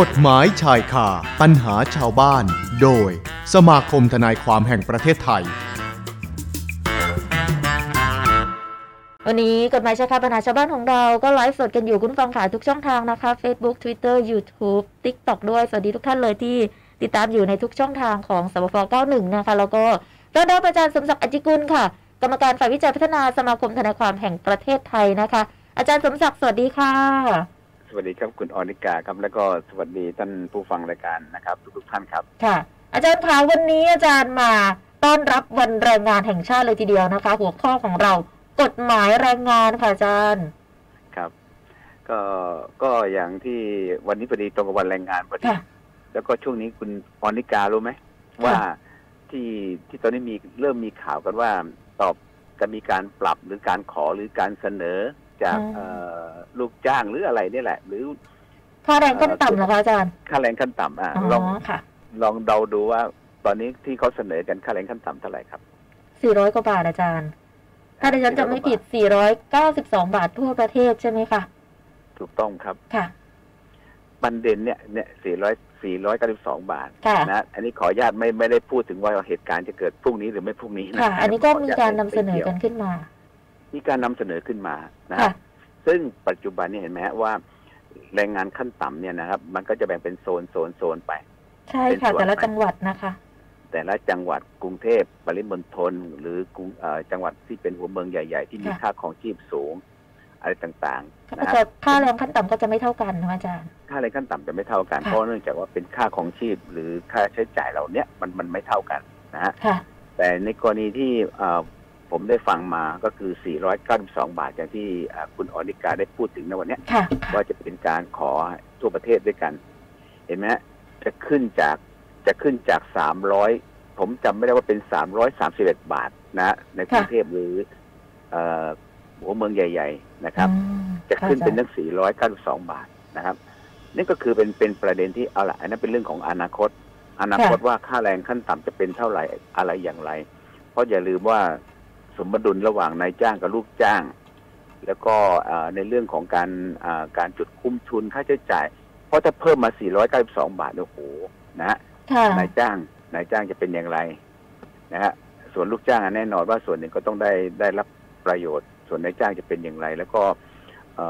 กฎหมายชายคาปัญหาชาวบ้าน โดย สมาคมทนายความแห่งประเทศไทย วันนี้กฎหมายชายคาปัญหาชาวบ้านของเราก็ไลฟ์สดกันอยู่คุณฟังขาทุกช่องทางนะคะ Facebook Twitter YouTube TikTok ด้วย สวัสดีทุกท่านเลยที่ติดตามอยู่ในทุกช่องทางของสบฟ91 นะคะ แล้วก็ต้อนรับอาจารย์สมศักดิ์อจจิกุลค่ะ กรรมการฝ่ายวิจัยพัฒนาสมาคมทนายความแห่งประเทศไทยนะคะ อาจารย์สมศักดิ์สวัสดีค่ะ สวัสดีครับคุณออนิกาครับ แล้วก็สวัสดีท่านผู้ฟังรายการนะครับ ทุกๆท่านครับค่ะ อาจารย์คะวันนี้อาจารย์มาต้อนรับวันแรงงานแห่งชาติเลยทีเดียวนะคะ หัวข้อของเรากฎหมายแรงงานค่ะอาจารย์ครับ ก็ก็อย่างที่วันนี้พอดีตรงกับวันแรงงานพอดีค่ะแล้วก็ช่วงนี้คุณออนิการู้ไหมว่าที่ที่ตอนนี้มีเริ่มมีข่าวกันว่าตอบจะมีการปรับหรือการขอหรือการเสนอ จากอืมเอ่อลูกจ้างหรืออะไรนี่แหละ หรือค่าแรงขั้นต่ำเหรอคะอาจารย์ค่าแรงขั้นต่ำอะอ๋ลองอค่ะลองเดาดูว่า ตอนนี้ที่เขาเสนอกันค่าแรงขั้นต่ำเท่าไหร่ครับ400กว่าบาทอาจารย์ ถ้าดิฉันจำไม่ผิด492บาททั่วประเทศใช่ไหมคะถูกต้องครับค่ะบันเด่นเนี่ยเนี่ยสี่ร้อยสี่ร้อยเก้าสิบสองบาทค่ะนะอันนี้ขออนุญาตไม่ไม่ได้พูดถึงว่าเหตุการณ์จะเกิดพรุ่งนี้หรือไม่พรุ่งนี้นะค่ะอันนี้ก็ขมีญตการนำไม่เสนอกี่ยวกันขึ้นมา มีการนำเสนอขึ้นมานะค่ะฮะซึ่งปัจจุบันเนี่ยเห็นไหมฮะว่า แรงงานขั้นต่ำเนี่ยนะครับ มันก็จะแบ่งเป็นโซนโซนโซนไปใช่ค่ะเป็นส่วนแต่ละไปจังหวัดนะคะ แต่ละจังหวัดกรุงเทพปริมณฑลหรือกรุงเอ่อจังหวัดที่เป็นหัวเมืองใหญ่ ๆ ที่มีค่ะค่าของชีพสูงอะไรต่างๆนะก็ฮะจะค่าแรงขั้นต่ำก็จะไม่เท่ากันนะคะอาจารย์ ค่าแรงขั้นต่ำจะไม่เท่ากันค่ะเพราะเนื่องจากว่าเป็นค่าของชีพหรือค่าใช้จ่ายเหล่าเนี้ยมันมันไม่เท่ากันนะฮะค่ะแต่ในกรณีที่เอ่อ ผมได้ฟังมาก็คือ 492 บาท อย่างที่เอ่อคุณออนิกาได้พูดถึงในวันเนี้ยค่ะว่าจะเป็นการขอทั่วประเทศด้วยกัน เห็นไหมฮะจะขึ้นจากจะขึ้นจาก 300 ผมจำไม่ได้ว่าเป็น 331 บาทนะฮะในกรุงเทพหรือเอ่อหัวเมืองใหญ่ ๆ นะครับอืมจะขึ้นเป็นค่ะตั้ง 492 บาทนะครับนี่ก็คือเป็นเป็นประเด็นที่เอาละอันนั้นเป็นเรื่องของอนาคต อนาคตว่าค่าแรงขั้นต่ำจะเป็นเท่าไหร่อะไรอย่างไร เพราะอย่าลืมว่า สมดุลระหว่างนายจ้างกับลูกจ้าง แล้วก็เอ่อในเรื่องของการอ่าการจุดคุ้มทุนค่าใช้จ่าย เพราะถ้าเพิ่มมา 492 บาทโอ้โหนะฮะค่ะนายจ้างนายจ้างจะเป็นอย่างไรนะฮะส่วนลูกจ้างอะแน่นอนว่าส่วนหนึ่งก็ต้องได้ได้รับประโยชน์ ส่วนนายจ้างจะเป็นอย่างไร แล้วก็เอ่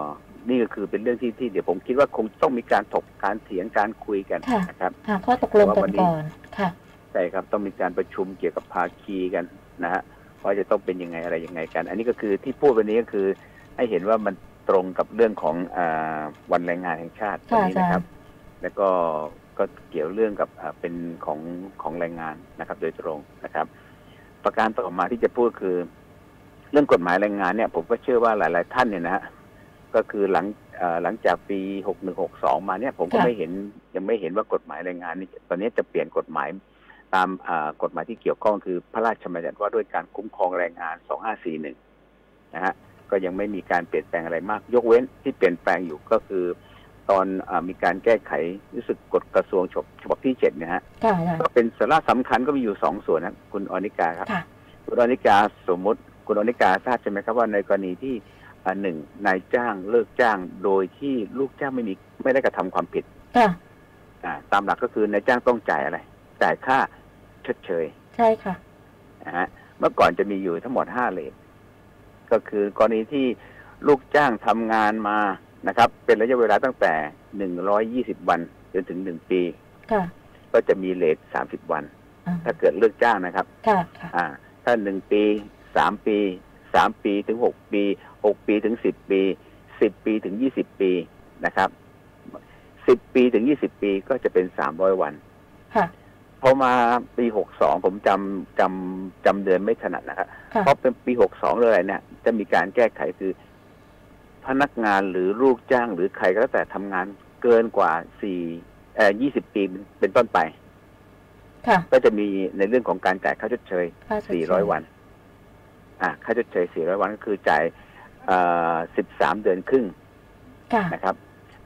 อนี่ก็คือเป็นเรื่องที่ที่เดี๋ยวผมคิดว่าคงต้องมีการถกการเถียงการคุยกันค่ะนะครับหาข้อตกลงว่ากัวันนนี้ก่อนค่ะใช่ครับต้องมีการประชุมเกี่ยวกับภาคีกันนะฮะ ว่าจะต้องเป็นยังไงอะไรยังไงกัน อันนี้ก็คือที่พูดวันนี้ก็คือ ให้เห็นว่ามันตรงกับเรื่องของอาวันแรงงานแห่งชาติค่ะวันนี้นะครับอาจารย์แล้วก็ก็เกี่ยวเรื่องกับอ่าเป็นของของแรงงานนะครับ โดยตรงนะครับ ประการต่อมาที่จะพูดคือ เรื่องกฎหมายแรงงานเนี่ย ผมก็เชื่อว่าหลาย ๆ ท่านเนี่ยนะฮะก็คือหลังเอ่อหลังจากปีหกหนึ่งหกสองมาเนี่ย ผมก็ค่ะไม่เห็นยังไม่เห็นว่ากฎหมายแรงงานนี่ตอนนี้จะเปลี่ยนกฎหมาย ตามอ่ากฎหมายที่เกี่ยวข้องคือพระราชบัญญัติว่าด้วยการคุ้มครองแรงงานสองห้าสี่หนึ่งนะฮะ ก็ยังไม่มีการเปลี่ยนแปลงอะไรมาก ยกเว้นที่เปลี่ยนแปลงอยู่ก็คือ ตอนอามีการแก้ไขรู้สึกกฎกระทรวงฉบับฉบับที่เจ็ดเนี่ยฮะค่ะอาจารย์ก็เป็นสาระสำคัญก็มีอยู่สองส่วนนะคุณอนิกาครับค่ะคุณอนิกาสมมติคุณอนิกาทราบใช่ไหมครับว่าในกรณีที่อ่าหนึ่งนายจ้างเลิกจ้างโดยที่ลูกจ้างไม่มีไม่ได้กระทำความผิดค่ะอ่าตามหลักก็คือนายจ้างต้องจ่ายอะไรจ่ายค่า ชดเชย ใช่ค่ะนะฮะเมื่อก่อนจะมีอยู่ทั้งหมดห้าเลทก็คือกรณีที่ลูกจ้างทำงานมานะครับ เป็นระยะเวลาตั้งแต่หนึ่งร้อยยี่สิบวันจนถึงหนึ่งปีค่ะก็จะมีเลทสามสิบวันอ่าถ้าเกิดเลิกจ้างนะครับค่ะค่ะอ่า ถ้าหนึ่งปีสามปีสามปีถึงหกปีหกปีถึงสิบปีสิบปีถึงยี่สิบปีนะครับสิบปีถึงยี่สิบปีก็จะเป็นสามร้อยวันค่ะ พอมาปีหกสองผมจำจำจำเดือนไม่ถนัดนะครับค่ะเพราะเป็นปีหกสองเลยเนี่ย จะมีการแก้ไขคือ พนักงานหรือลูกจ้างหรือใครก็แล้วแต่ทำงานเกินกว่าสี่เอ่อยี่สิบปีเป็นต้นไปค่ะก็จะมีในเรื่องของการจ่ายค่าชดเชยค่าชดเชย400วัน อ่าค่าชดเชย400วันก็คือจ่ายเอ่อ13เดือนครึ่งค่ะนะครับ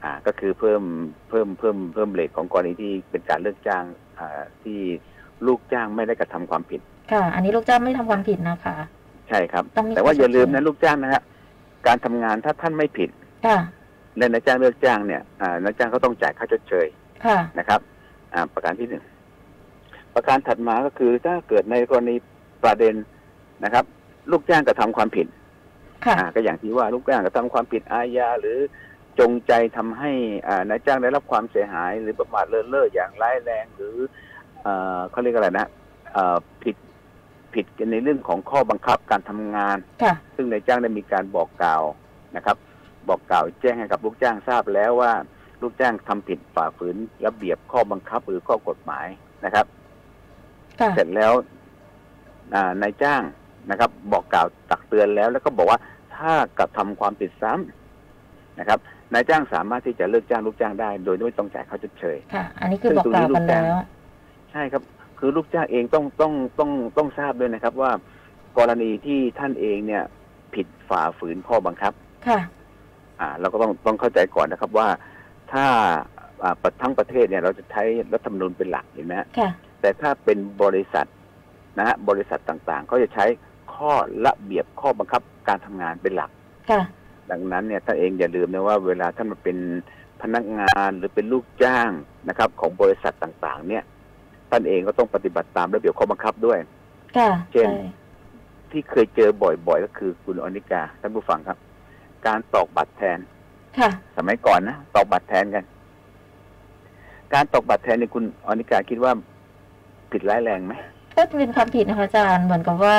อ่า ก็คือเพิ่มเพิ่มเพิ่มเพิ่มเลทของกรณีที่เป็นการเลิกจ้างอ่า ที่ลูกจ้างไม่ได้กระทำความผิด ค่ะ อันนี้ลูกจ้างไม่ทำความผิดนะคะ ใช่ครับต้องมีแต่ว่าค่าอย่าลืมชดเชนะยลูกจ้างนะฮะการทำงานถ้าท่านไม่ผิด ค่ะในนายจ้างเลิกจ้างเนี่ยอ่านายจ้างเขาต้องจ่ายค่าชดเชยค่ะนะครับ อ่า ประการที่หนึ่งประการถัดมาก็คือถ้าเกิดในกรณีประเด็นนะครับ ลูกจ้างกระทำความผิด ค่ะอ่าก็อย่างที่ว่าลูกจ้างกระทำความผิดอาญาหรือ จงใจทำให้อ่านายจ้างได้รับความเสียหาย หรือประมาทเลินเล่ออย่างร้ายแรง หรือเอ่อเขาเรียกอะไรนะเอ่อผิดผิดในเรื่องของข้อบังคับการทำงานค่ะซึ่งนายจ้างได้มีการบอกกล่าวนะครับ บอกกล่าวแจ้งให้กับลูกจ้างทราบแล้วว่าลูกจ้างทำผิดฝ่าฝืนระเบียบข้อบังคับหรือข้อกฎหมายนะครับค่ะเสร็จแล้วอ่านายจ้างนะครับ บอกกล่าวตักเตือนแล้วแล้วก็บอกว่าถ้ากระทำความผิดซ้ำนะครับ นายจ้างสามารถที่จะเลิกจ้างลูกจ้างได้ โดยไม่ต้องจ่ายค่าชดเชยค่ะ อันนี้คือบอกกล่าวกันแล้วใช่ครับ คือลูกจ้างเองต้องต้องต้องต้องทราบด้วยนะครับ ว่ากรณีที่ท่านเองเนี่ย ผิดฝ่าฝืนข้อบังคับ ค่ะ อ่า เราก็ต้องต้องเข้าใจก่อนนะครับว่าถ้าอ่าประทั้งประเทศเนี่ย เราจะใช้รัฐธรรมนูญเป็นหลักเห็นไหมฮะค่ะแต่ถ้าเป็นบริษัทนะฮะบริษัทต่างๆ ก็จะใช้ข้อระเบียบข้อบังคับการทำงานเป็นหลัก ค่ะ ดังนั้นเนี่ยท่านเองอย่าลืมนะว่าเวลาท่านมาเป็นพนักงานหรือเป็นลูกจ้างนะครับ ของบริษัทต่างๆ เนี่ยท่านเองก็ต้องปฏิบัติตามระเบียบข้อบังคับด้วยค่ะเช่นใช่ที่เคยเจอบ่อยๆ ก็คือคุณอนิกาท่านผู้ฟังครับ การตอกบัตรแทนค่ะสมัยก่อนนะตอกบัตรแทนกัน การตอกบัตรแทนเนี่ยคุณอนิกาคิดว่าผิดร้ายแรงไหมก็เป็นความผิดนะคะอาจารย์เหมือนกับว่า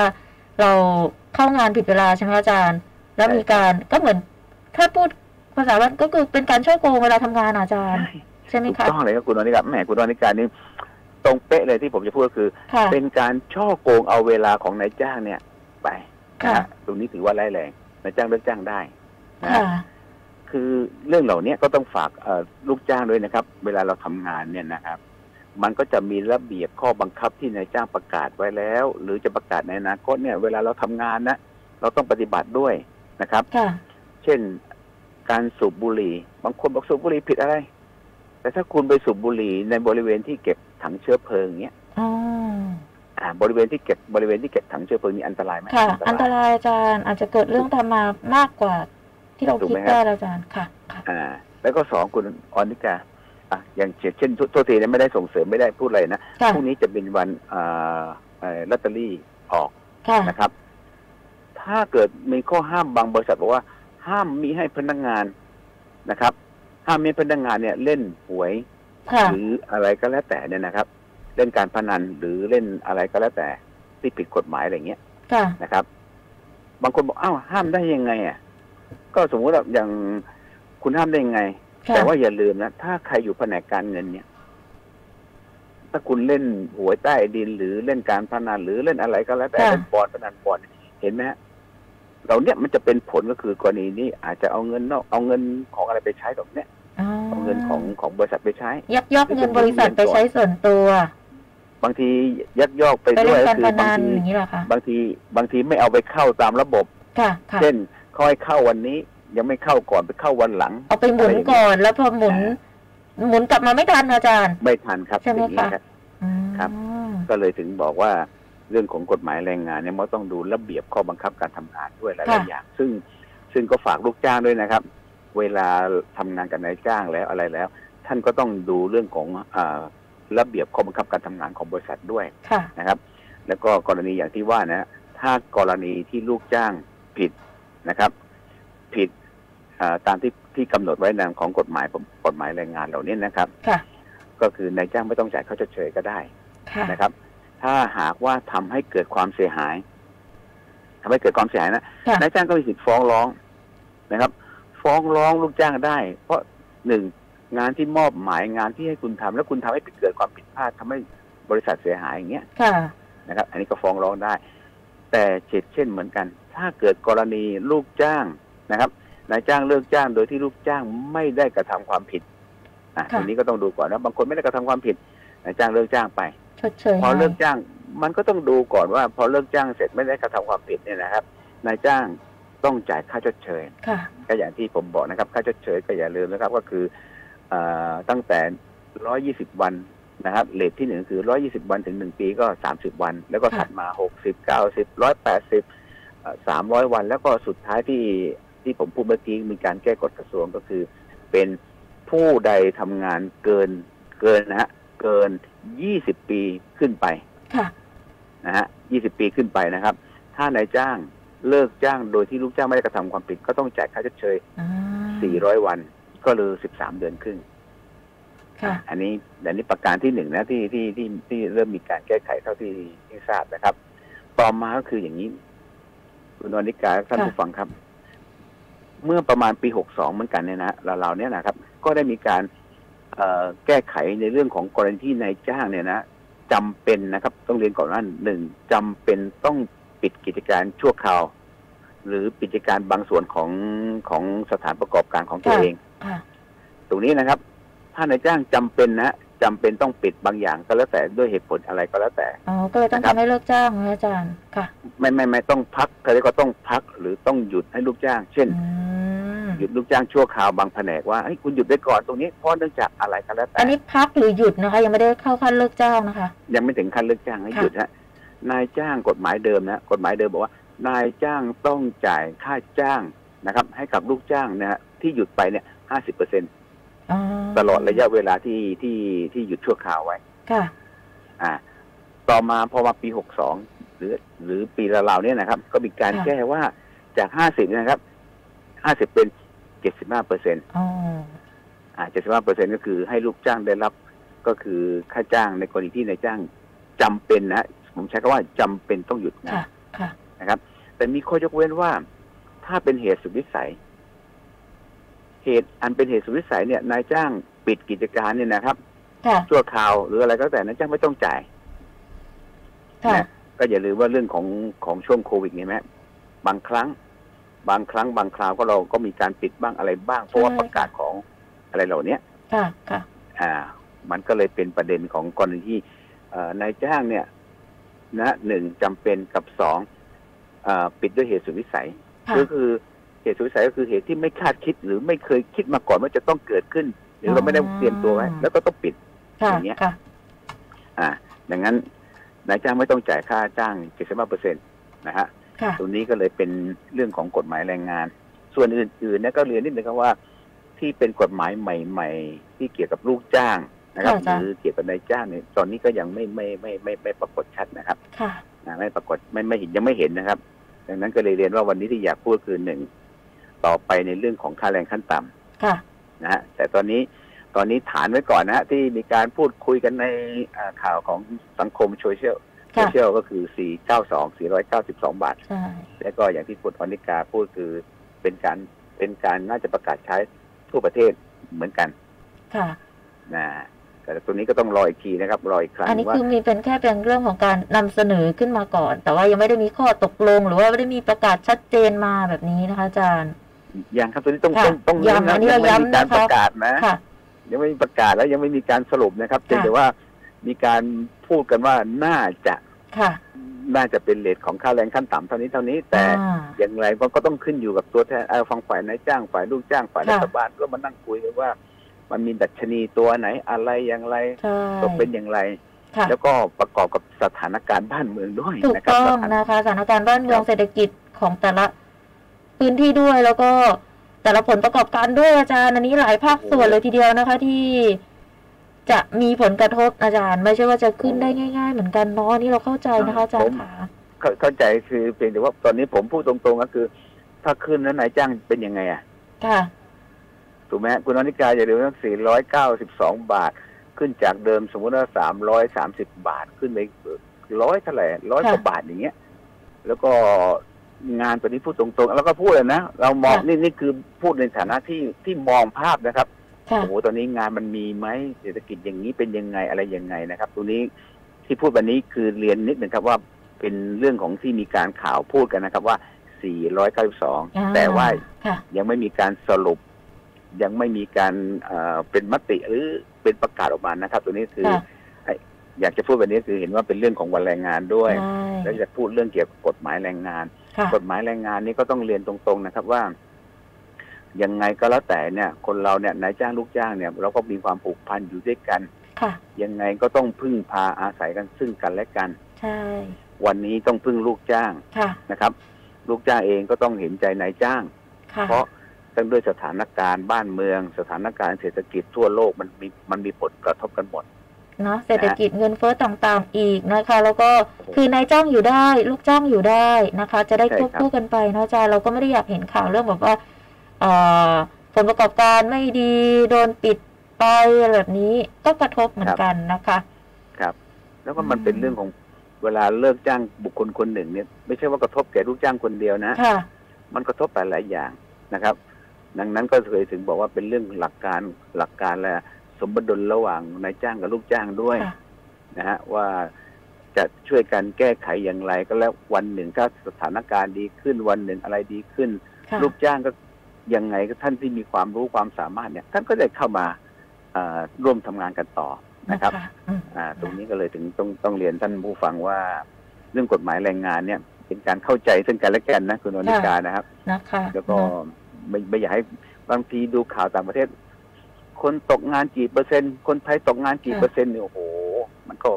เราเข้างานผิดเวลาใช่ไหมคะอาจารย์ แล้วมีการก็เหมือน ถ้าพูดภาษาว่าก็คือเป็นการช่อโกงเวลาทำงานอะอาจารย์ ใช่ไหมถูกคะต้องเลยครับคุณอนิกาแหมคุณอนิกานี่ตรงเป๊ะเลยที่ผมจะพูดก็คือค่ะเป็นการช่อโกงเอาเวลาของนายจ้างเนี่ย ไปนะค่ะฮะตรงนี้ถือว่าร้ายแรงนายจ้างเลิกจ้างได้นะค่ะคือเรื่องเหล่านี้ก็ต้องฝากเอ่อลูกจ้างด้วยนะครับ เวลาเราทำงานเนี่ยนะครับ มันก็จะมีระเบียบข้อบังคับที่นายจ้างประกาศไว้แล้ว หรือจะประกาศในอนาคตเนี่ย เวลาเราทำงานนะเราต้องปฏิบัติด้วย นะครับ ค่ะ เช่นการสูบบุหรี่ บางคนบอกสูบบุหรี่ผิดอะไร แต่ถ้าคุณไปสูบบุหรี่ในบริเวณที่เก็บถังเชื้อเพลิงเนี้ยอ๋ออ่า บริเวณที่เก็บบริเวณที่เก็บถังเชื้อเพลิงนี่อันตรายไหมค่ะ อันตรายอาจารย์อาจจะเกิดเรื่องทำมามากกว่า ที่เราถูกคิดไหมครับได้แล้วอาจารย์ค่ะ ค่ะ อ่า แล้วก็สองคุณออนิกาอะอย่างเช่นโทษทีนะไม่ได้ส่งเสริมไม่ได้พูดอะไรนะค่ะพรุ่งนี้จะเป็นวันอ่าเอ่อลอตเตอรี่ออกค่ะนะครับ ถ้าเกิดมีข้อห้ามบางบริษัทบอกว่า ห้ามมีให้พนักงานนะครับ ห้ามมีให้พนักงานเนี่ยเล่นหวยค่ะหรืออะไรก็แล้วแต่เนี่ยนะครับ เล่นการพนันหรือเล่นอะไรก็แล้วแต่ที่ผิดกฎหมายอะไรเงี้ยค่ะนะครับ บางคนบอกอ้าวห้ามได้ยังไงอะก็สมมติว่าอย่างคุณห้ามได้ยังไงค่ะแต่ว่าอย่าลืมนะถ้าใครอยู่แผนกการเงินเนี่ย ถ้าคุณเล่นหวยใต้ดินหรือเล่นการพนันหรือเล่นอะไรก็แล้วแต่ค่ะเล่นบอลพนันบอลเห็นไหมฮะ เราเนี่ยมันจะเป็นผลก็คือกรณีนี้อาจจะเอาเงินนอกเอาเงินของอะไรไปใช้แบบเนี้ยอ๋อเอาเงินของของบริษัทไปใช้ ยักยอกเงินบริษัทไปใช้ส่วนตัว บางทียักยอกไปไปด้เล่วยนการคืพอบานังนทีอย่างนี้เหรอคะบางทีบางทีไม่เอาไปเข้าตามระบบค่ะค่ะเช่นเขาให้เข้าวันนี้ ยังไม่เข้าก่อนไปเข้าวันหลัง เอาไปหมุนก่อนแล้วพอหมุน หมุนกลับมาไม่ทันอาจารย์ ไม่ทันครับใช่ไหมอย่างนี้คะครับอืมครับ ก็เลยถึงบอกว่า เรื่องของกฎหมายแรงงานเนี่ยมันต้องดูระเบียบข้อบังคับการทำงานด้วยหลายๆอย่าง ซึ่งซึ่งก็ฝากลูกจ้างด้วยนะครับ เวลาทำงานกับนายจ้างแล้วอะไรแล้ว ท่านก็ต้องดูเรื่องของอาระเบียบข้อบังคับการทำงานของบริษัทด้วยค่ะนะครับ แล้วก็กรณีอย่างที่ว่านะถ้ากรณีที่ลูกจ้างผิดนะครับ ผิดอ่าตามที่ที่กำหนดไว้ในของกฎหมายกฎหมายแรงงานเหล่านี้นะครับค่ะก็คือนายจ้างไม่ต้องจ่ายค่าชดเชยก็ได้ค่ะนะครับ ถ้าหากว่าทำให้เกิดความเสียหายทำให้เกิดความเสียหายนะค่ะนายจ้างก็มีสิทธิ์ฟ้องร้องนะครับ ฟ้องร้องลูกจ้างได้ เพราะหนึ่งงานที่มอบหมายงานที่ให้คุณทำแล้วคุณทำให้เกิดความผิดพลาดทำให้บริษัทเสียหายอย่างเงี้ยค่ะนะครับ อันนี้ก็ฟ้องร้องได้ แต่เช่นเช่นเหมือนกัน ถ้าเกิดกรณีลูกจ้างนะครับนายจ้างเลิกจ้างโดยที่ลูกจ้างไม่ได้กระทำความผิดอะค่ะทีนี้ก็ต้องดูก่อนนะบางคนไม่ได้กระทำความผิดนายจ้างเลิกจ้างไป ชดเชยพอให้เลิกจ้าง มันก็ต้องดูก่อนว่า พอเลิกจ้างเสร็จไม่ได้กระทำความผิดเนี่ยนะครับนายจ้างต้องจ่ายค่าชดเชยค่ะก็อย่างที่ผมบอกนะครับ ค่าชดเชยก็อย่าลืมนะครับ ก็คือเออตั้งแต่ร้อยี่สิบวันนะครับเลทที่หนึ่งคือร้อยี่สิบวันถึงหนึ่งปีก็สามสิบวัน แล้วก็ค่ะถัดมาหกสิบเก้าสิบร้อยแปดสิบสามร้อยวัน แล้วก็สุดท้ายที่ที่ผมพูดเมื่อกี้มีการแก้กฎกระทรวงก็คือ เป็นผู้ใดทำงานเกินเกินนะฮะ เกิน 20 ปีขึ้นไปค่ะนะฮะ 20 ปีขึ้นไปนะครับ ถ้านายจ้างเลิกจ้างโดยที่ลูกจ้างไม่ได้กระทำความผิด ก็ต้องจ่ายค่าชดเชยอ่า400 วัน ก็เลย13 เดือนครึ่งค่ะอันนี้อันนี้ประการที่หนึ่งนะที่ที่ที่ที่เริ่มมีการแก้ไขเท่าที่ที่ทราบนะครับ ต่อมาก็คืออย่างนี้ คุณวนิกาท่านค่ะผู้ฟังครับ เมื่อประมาณปี62เหมือนกันเนี่ยนะเราเราเนี่ยนะครับ ก็ได้มีการเอ่อ แก้ไขในเรื่องของกรณีที่นายจ้างเนี่ยนะจำเป็นนะครับ ต้องเรียนก่อนว่าหนึ่งจำเป็นต้องปิดกิจการชั่วคราว หรือปิดกิจการบางส่วนของของสถานประกอบการของตัวค่ะเองค่ะตรงนี้นะครับ ถ้านายจ้างจำเป็นนะจำเป็นต้องปิดบางอย่างก็แล้วแต่ด้วยเหตุผลอะไรก็แล้วแต่อ๋อก็เลยต้องนะครับทำให้เลิกจ้างนะอาจารย์ค่ะ ไม่ไม่ไม่ต้องพักเขาเรียกว่าต้องพักหรือต้องหยุดให้ลูกจ้าง เช่นอืม หยุดลูกจ้างชั่วคราวบางแผนกว่าเฮ้ยคุณหยุดไปก่อนตรงนี้เพราะเนื่องจากอะไรก็แล้วแต่อันนี้พักหรือหยุดนะคะ ยังไม่ได้เข้าขั้นเลิกจ้างนะคะ ยังไม่ถึงขั้นเลิกจ้างให้ค่ะหยุดฮะนายจ้างกฎหมายเดิมนะกฎหมายเดิมบอกว่า นายจ้างต้องจ่ายค่าจ้างนะครับ ให้กับลูกจ้างนะฮะที่หยุดไปเนี่ยห้าสิบเปอร์เซ็นอ๋อตลอดระยะเวลาที่ที่ที่หยุดชั่วคราวไว้ค่ะอ่า ต่อมาพอมาปีหกสองหรือ หรือปีละเราวๆเนี่ยนะครับ ก็มีการค่ะแก้ว่าจากห้าสิบนะครับห้าสิบเป็น เจ็ดสิบห้าเปอร์เซ็นอ๋ออ่าเจ็ดสิบห้าเปอร์เซ็นก็คือให้ลูกจ้างได้รับก็คือค่าจ้างในกรณีที่นายจ้างจำเป็นนะผมใช้คำว่าจำเป็นต้องหยุดงาค่ะนค่ะนะครับ แต่มีข้อยกเว้นว่า ถ้าเป็นเหตุสุดวิสัย เหตุอันเป็นเหตุสุดวิสัยเนี่ย นายจ้างปิดกิจการเนี่ยนะครับค่ะชั่วคราวหรืออะไรก็แล้วแต่นายจ้างไม่ต้องจ่ายค่ะนะก็อย่าลืมว่าเรื่องของของช่วงโควิดเนี่ยไหมบางครั้ง บางครั้งบางคราวก็เราก็มีการปิดบ้างอะไรบ้าง เพราะว่าใช่ประกาศของอะไรเหล่าเนี้ยค่ะค่ะ อ่า มันก็เลยเป็นประเด็นของกรณีที่เอ่อนายจ้างเนี่ย นะหนึ่งจำเป็นกับสองเอ่อปิดด้วยเหตุสุดวิสัยค่ะก็คือเหตุสุดวิสัยก็คือเหตุที่ไม่คาดคิดหรือไม่เคยคิดมาก่อนว่าจะต้องเกิดขึ้น หรือเราไม่ได้เตรียมตัวไว้แล้วก็ต้องปิดค่ะอย่างเงี้ยค่ะอ่า ดังนั้นนายจ้างไม่ต้องจ่ายค่าจ้าง75เปอร์เซ็นตนะฮะค่ะ ตรงนี้ก็เลยเป็นเรื่องของกฎหมายแรงงาน ส่วนอื่นๆเนี่ยก็เรียนนิดนึงครับว่า ที่เป็นกฎหมายใหม่ ๆ ที่เกี่ยวกับลูกจ้างนะครับค่ะหอาจารย์รือเกี่ยวกับนายจ้างเนี่ยตอนนี้ก็ยังไม่ไม่ไม่ไม่ไม่ปรากฏชัดนะครับค่ะนะไม่ปรากฏไม่ไม่เห็นยังไม่เห็นนะครับ ดังนั้นก็เลยเรียนว่าวันนี้ที่อยากพูดคือหนึ่งต่อไปในเรื่องของค่าแรงขั้นต่ำค่ะนะฮะแต่ตอนนี้ตอนนี้ฐานไว้ก่อนนะฮะที่มีการพูดคุยกันในอ่าข่าวของสังคมโซเชียล โซค่ะเชียลก็คือ492 492บาทใช่แล้วก็อย่างที่คุณอนิกาพูดคือเป็นการเป็นการน่าจะประกาศใช้ทั่วประเทศเหมือนกัน ค่ะนะแต่ตัวนี้ก็ต้องรออีกทีนะครับ รออีกครั้งอันนี้ว่าคือมีเป็นแค่เป็นเรื่องของการนำเสนอขึ้นมาก่อน แต่ว่ายังไม่ได้มีข้อตกลง หรือว่าไม่ได้มีประกาศชัดเจนมาแบบนี้นะคะอาจารย์อย่างครับตัวนี้ต้องค่ะต้องต้องย้ำอันนี้ยัเราไม่มีย้ำการนะคะประกาศนะค่ะยังไม่มีประกาศแล้วยังไม่มีการสรุปนะครับเพียงค่ะแต่ว่า มีการพูดกันว่าน่าจะค่ะ น่าจะเป็นเลทของค่าแรงขั้นต่ำเท่านี้เท่านี้ แต่อ่าอย่างไรมันก็ต้องขึ้นอยู่กับตัวแทนเอ่อฟังฝ่ายนายจ้างฝ่ายลูกจ้างฝ่ายค่ะรัฐบาลก็มานั่งคุยกันว่า มันมีดัชนีตัวไหนอะไรอย่างไรใช่ตกเป็นอย่างไร ค่ะ แล้วก็ประกอบกับสถานการณ์บ้านเมืองด้วยถูกนะครับต้องสถาน นะคะสถานการณ์บ้านเมืองครับ เศรษฐกิจของแต่ละพื้นที่ด้วยแล้วก็แต่ละผลประกอบการด้วยอาจารย์อันนี้หลายภาคส่วนเลยทีเดียวนะคะ ที่ จะมีผลกระทบอาจารย์ ไม่ใช่ว่าจะขึ้นได้ง่าย ๆ เหมือนกันเนาะนี่เราเข้าใจนะคะอาจารย์ค่ะเข้าเข้าใจคือเพียงแต่ว่าตอนนี้ผมพูดตรงๆก็คือ ถ้าขึ้นแล้วนายจ้างเป็นยังไงอะค่ะถูกไหมคุณอนิกาอย่าลืมว่า492บาท ขึ้นจากเดิมสมมติว่า330บาทขึ้นไปร้อยเท่าไหร่ร้อยกว่าค่ะบาทอย่างเงี้ย แล้วก็งานตัวนี้พูดตรงๆ แล้วก็พูดเลยนะ เรามองค่ะนี่นี่คือพูดในฐานะที่ที่มองภาพนะครับค่ะ โอ้โหตอนนี้งานมันมีไหมเศรษฐกิจอย่างนี้เป็นยังไงอะไรยังไงนะครับตรงนี้ที่พูดวันนี้คือเรียนนิดหนึ่งครับว่าเป็นเรื่องของที่มีการข่าวพูดกันนะครับว่า 492 แต่ว่าค่ะยังไม่มีการสรุป ยังไม่มีการเอ่อเป็นมติหรือเป็นประกาศออกมานะครับ ตัวนี้คือค่ะให้อยากจะพูดแบบนี้คือเห็นว่าเป็นเรื่องของวันแรงงานด้วยใช่แล้วจะพูดเรื่องเกี่ยวกับกฎหมายแรงงานค่ะกฎหมายแรงงานนี้ก็ต้องเรียนตรงๆนะครับว่า ยังไงก็แล้วแต่เนี่ย คนเราเนี่ยนายจ้างลูกจ้างเนี่ย เราก็มีความผูกพันอยู่ด้วยกันค่ะยังไงก็ต้องพึ่งพาอาศัยกันซึ่งกันและกันใช่วันนี้ต้องพึ่งลูกจ้างค่ะนะครับ ลูกจ้างเองก็ต้องเห็นใจนายจ้างค่ะเพราะตั้งด้วยสถานการณ์บ้านเมือง สถานการณ์เศรษฐกิจทั่วโลกมันมีมันมีผลกระทบกันหมดเนาะเศรษฐกิจเงินเฟ้อต่างๆอีกนะคะ แล้วก็คือนายจ้างอยู่ได้ ลูกจ้างอยู่ได้นะคะ จะได้ใช่ควบครับคู่กันไปเนาะอาจารย์เราก็ไม่ได้อยากเห็นข่าวเรื่องแบบว่าเอ่อ ผลประกอบการไม่ดีโดนปิดไปอะไรแบบนี้ก็กระทบเหมือนกันนะคะ ครับ แล้วก็มันอืมเป็นเรื่องของเวลาเลิกจ้างบุคคลคนหนึ่งเนี่ย ไม่ใช่ว่ากระทบแก่ลูกจ้างคนเดียวนะค่ะมันกระทบหลายๆอย่างนะครับ ดังนั้นก็เคยถึงบอกว่าเป็นเรื่องหลักการหลักการและสมดุลระหว่างนายจ้างกับลูกจ้างด้วยค่ะนะฮะว่าจะช่วยกันแก้ไขอย่างไรก็แล้ววันหนึ่งถ้าสถานการณ์ดีขึ้นวันหนึ่งอะไรดีขึ้นค่ะลูกจ้างก็ ยังไงก็ท่านที่มีความรู้ความสามารถเนี่ย ท่านก็จะเข้ามาเอ่อร่วมทำงานกันต่อนะครับอืมอ่าตรงนี้ก็เลยถึงต้องต้องเรียนท่านผู้ฟังว่า เรื่องกฎหมายแรงงานเนี่ย เป็นการเข้าใจซึ่งกันและกันนะคุณวนิกานะครับนะคะแล้วก็ไม่ไม่อยากให้บางทีดูข่าวต่างประเทศ คนตกงานกี่เปอร์เซ็นต์คนไทยตกงานกี่เปอร์เซ็นต์เนี่ยโอ้โหมันก็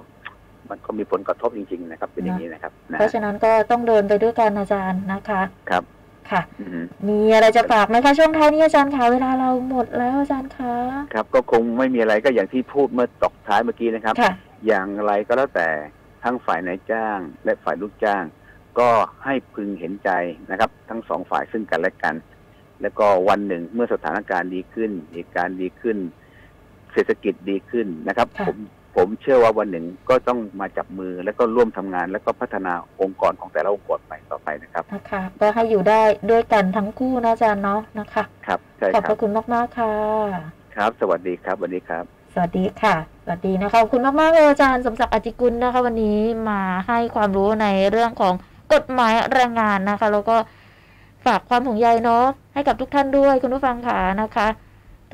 มันก็มีผลกระทบจริง ๆ นะครับ เป็นอย่างนี้นะครับนะเพราะฉะนั้นก็ต้องเดินไปด้วยกันอาจารย์นะคะ ครับ ค่ะอือฮึมีอะไรจะฝากไหมคะช่วงท้ายนี้อาจารย์คะเวลาเราหมดแล้วอาจารย์คะครับก็คงไม่มีอะไรก็อย่างที่พูดเมื่อตกท้ายเมื่อกี้นะครับค่ะอย่างไรก็แล้วแต่ทั้งฝ่ายนายจ้าง และฝ่ายลูกจ้าง ก็ให้พึงเห็นใจนะครับ ทั้งสองฝ่ายซึ่งกันและกัน แล้วก็วันหนึ่งเมื่อสถานการณ์ดีขึ้นเหตุการณ์ดีขึ้น เศรษฐกิจดีขึ้นนะครับค่ะผม ผมเชื่อว่าวันหนึ่งก็ต้องมาจับมือแล้วก็ร่วมทำงาน แล้วก็พัฒนาองค์กรของแต่ละองค์กรไปต่อไปนะครับนะคะก็ให้อยู่ได้ด้วยกันทั้งคู่นะอาจารย์เนาะนะคะ ครับใช่ขอบคพรับระคุณมากๆค่ะ ครับ สวัสดีครับสวัสดีครับ สวัสดีค่ะสวัสดีนะคะขอบคุณมากๆเลยอาจารย์สมศักดิ์อจิกุลนะคะ วันนี้มาให้ความรู้ในเรื่องของกฎหมายแรงงานนะคะ แล้วก็ฝากความห่วงใยเนาะให้กับทุกท่านด้วยคุณผู้ฟังค่ะนะคะ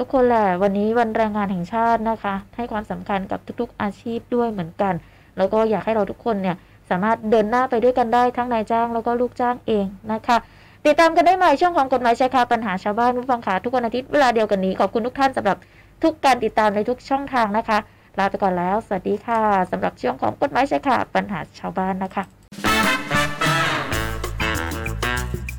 ทุกคนแหละวันนี้วันแรงงานแห่งชาตินะคะ ให้ความสำคัญกับทุกๆอาชีพด้วยเหมือนกัน แล้วก็อยากให้เราทุกคนเนี่ยสามารถเดินหน้าไปด้วยกันได้ทั้งนายจ้างแล้วก็ลูกจ้างเองนะคะติดตามกันได้ใหม่ช่วงของกฎหมายชายคาปัญหาชาวบ้านผู้ฟังขาทุกวันอาทิตย์เวลาเดียวกันนี้ขอบคุณทุกท่านสำหรับทุกการติดตามในทุกช่องทางนะคะ ลาไปก่อนแล้ว สวัสดีค่ะสำหรับช่วงของกฎหมายชายคาปัญหาชาวบ้านนะคะ